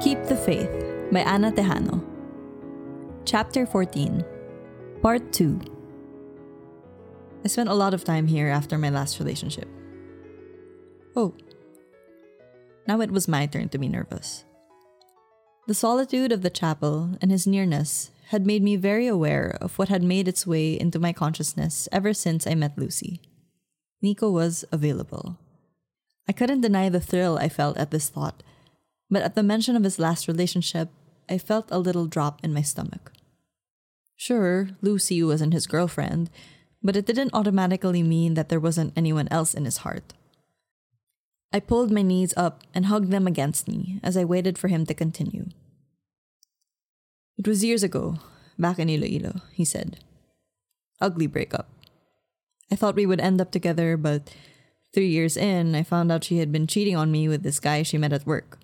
Keep the Faith by Ana Tejano. Chapter 14, Part 2. I spent a lot of time here after my last relationship. Oh. Now it was my turn to be nervous. The solitude of the chapel and his nearness had made me very aware of what had made its way into my consciousness ever since I met Lucy. Nico was available. I couldn't deny the thrill I felt at this thought, but at the mention of his last relationship, I felt a little drop in my stomach. Sure, Lucy wasn't his girlfriend, but it didn't automatically mean that there wasn't anyone else in his heart. I pulled my knees up and hugged them against me as I waited for him to continue. It was years ago, back in Iloilo, he said. Ugly breakup. I thought we would end up together, but three years in, I found out she had been cheating on me with this guy she met at work.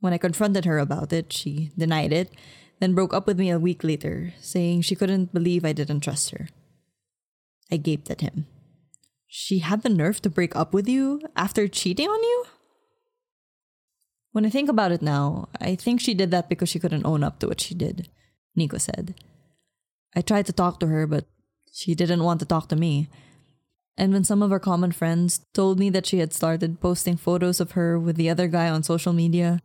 When I confronted her about it, she denied it, then broke up with me a week later, saying she couldn't believe I didn't trust her. I gaped at him. She had the nerve to break up with you after cheating on you? When I think about it now, I think she did that because she couldn't own up to what she did, Nico said. I tried to talk to her, but she didn't want to talk to me. And when some of our common friends told me that she had started posting photos of her with the other guy on social media,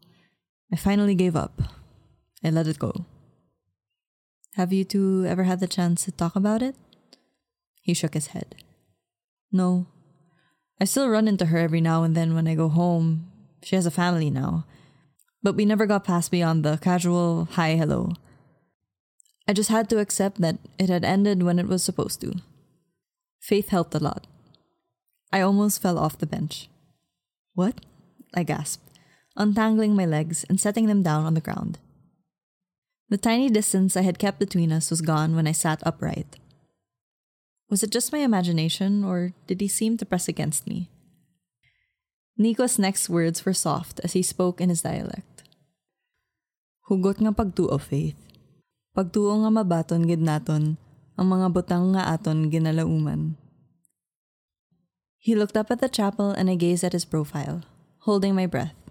I finally gave up. I let it go. Have you two ever had the chance to talk about it? He shook his head. No. I still run into her every now and then when I go home, she has a family now. But we never got past beyond the casual hi hello. I just had to accept that it had ended when it was supposed to. Faith helped a lot. I almost fell off the bench. What? I gasped, untangling my legs and setting them down on the ground. The tiny distance I had kept between us was gone when I sat upright. Was it just my imagination, or did he seem to press against me? Nico's next words were soft as he spoke in his dialect. Hugot nga pagtuo, Faith. Pagtuo nga mabaton gid naton, ang mga butang nga aton ginalauman. He looked up at the chapel and I gazed at his profile, holding my breath.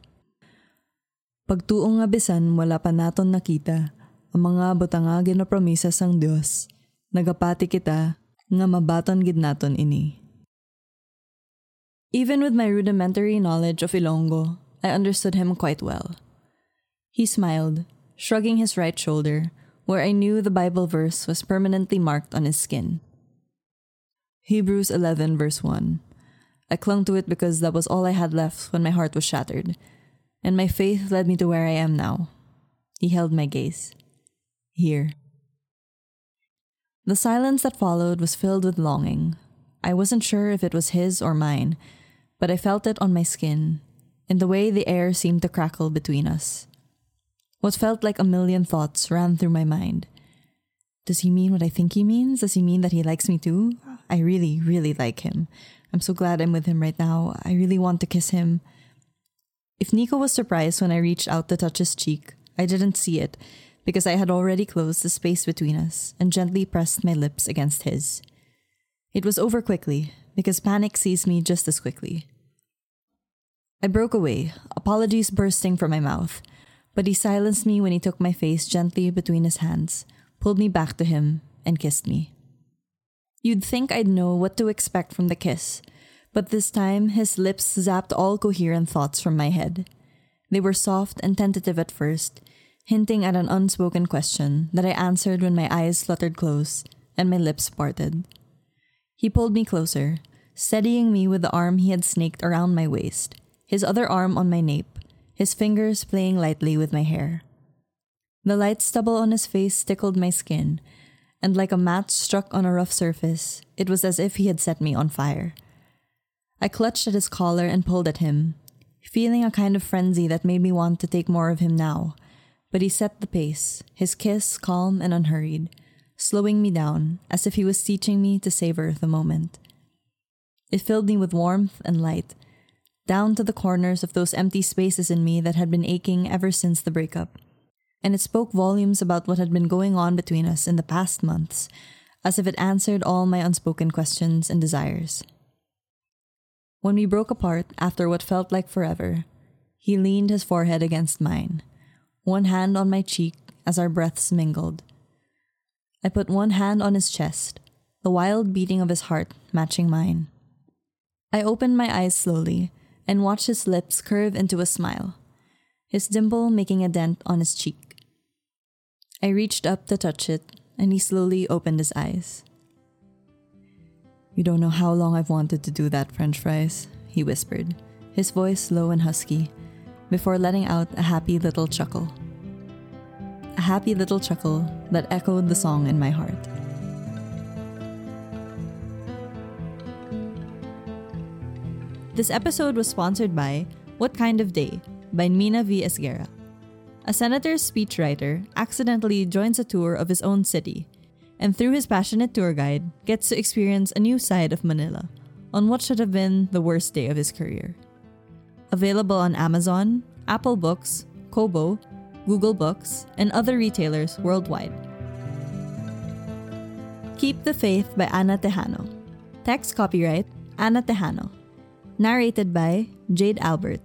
Pagtuo nga bisan wala pa naton nakita, ang mga butang nga ginapromisa sang Dios, nagapati kita nga mabaton gid naton ini. Even with my rudimentary knowledge of Ilonggo, I understood him quite well. He smiled, shrugging his right shoulder, where I knew the Bible verse was permanently marked on his skin. Hebrews 11, verse 1. I clung to it because that was all I had left when my heart was shattered, and my faith led me to where I am now. He held my gaze. Here. The silence that followed was filled with longing. I wasn't sure if it was his or mine, but I felt it on my skin, in the way the air seemed to crackle between us. What felt like a million thoughts ran through my mind. Does he mean what I think he means? Does he mean that he likes me too? I really, really like him. I'm so glad I'm with him right now. I really want to kiss him. If Nico was surprised when I reached out to touch his cheek, I didn't see it because I had already closed the space between us and gently pressed my lips against his. It was over quickly because panic seized me just as quickly. I broke away, apologies bursting from my mouth, but he silenced me when he took my face gently between his hands, pulled me back to him, and kissed me. You'd think I'd know what to expect from the kiss, but this time his lips zapped all coherent thoughts from my head. They were soft and tentative at first, hinting at an unspoken question that I answered when my eyes fluttered close and my lips parted. He pulled me closer, steadying me with the arm he had snaked around my waist his other arm on my nape, his fingers playing lightly with my hair. The light stubble on his face tickled my skin, and like a match struck on a rough surface, it was as if he had set me on fire. I clutched at his collar and pulled at him, feeling a kind of frenzy that made me want to take more of him now. But he set the pace, his kiss calm and unhurried, slowing me down as if he was teaching me to savor the moment. It filled me with warmth and light, down to the corners of those empty spaces in me that had been aching ever since the breakup. And it spoke volumes about what had been going on between us in the past months, as if it answered all my unspoken questions and desires. When we broke apart after what felt like forever, he leaned his forehead against mine, one hand on my cheek as our breaths mingled. I put one hand on his chest, the wild beating of his heart matching mine. I opened my eyes slowly and watched his lips curve into a smile, his dimple making a dent on his cheek. I reached up to touch it, and he slowly opened his eyes. You don't know how long I've wanted to do that, French fries, he whispered, his voice low and husky, before letting out a happy little chuckle. A happy little chuckle that echoed the song in my heart. This episode was sponsored by What Kind of Day by Mina V. Esguerra. A senator's speechwriter accidentally joins a tour of his own city and through his passionate tour guide, gets to experience a new side of Manila on what should have been the worst day of his career. Available on Amazon, Apple Books, Kobo, Google Books, and other retailers worldwide. Keep the Faith by Ana Tejano. Text copyright Ana Tejano. Narrated by Jade Albert.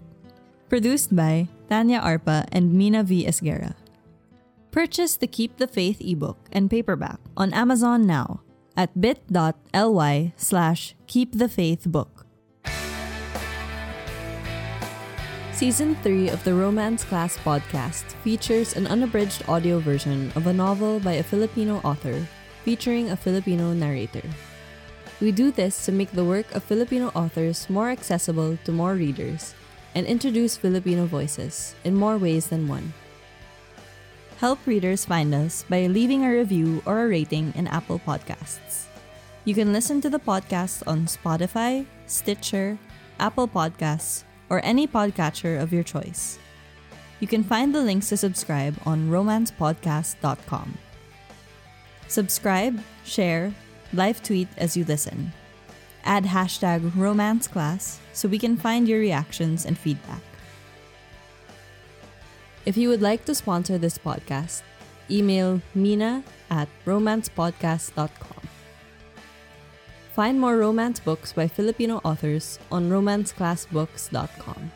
Produced by Tanya Arpa and Mina V. Esguerra. Purchase the Keep the Faith ebook and paperback on Amazon now at bit.ly slash keepthefaithbook. Season 3 of the Romance Class podcast features an unabridged audio version of a novel by a Filipino author featuring a Filipino narrator. We do this to make the work of Filipino authors more accessible to more readers and introduce Filipino voices in more ways than one. Help readers find us by leaving a review or a rating in Apple Podcasts. You can listen to the podcast on Spotify, Stitcher, Apple Podcasts, or any podcatcher of your choice. You can find the links to subscribe on romancepodcast.com. Subscribe, share, live tweet as you listen. Add hashtag romanceclass so we can find your reactions and feedback. If you would like to sponsor this podcast, email mina at romancepodcast.com. Find more romance books by Filipino authors on romanceclassbooks.com.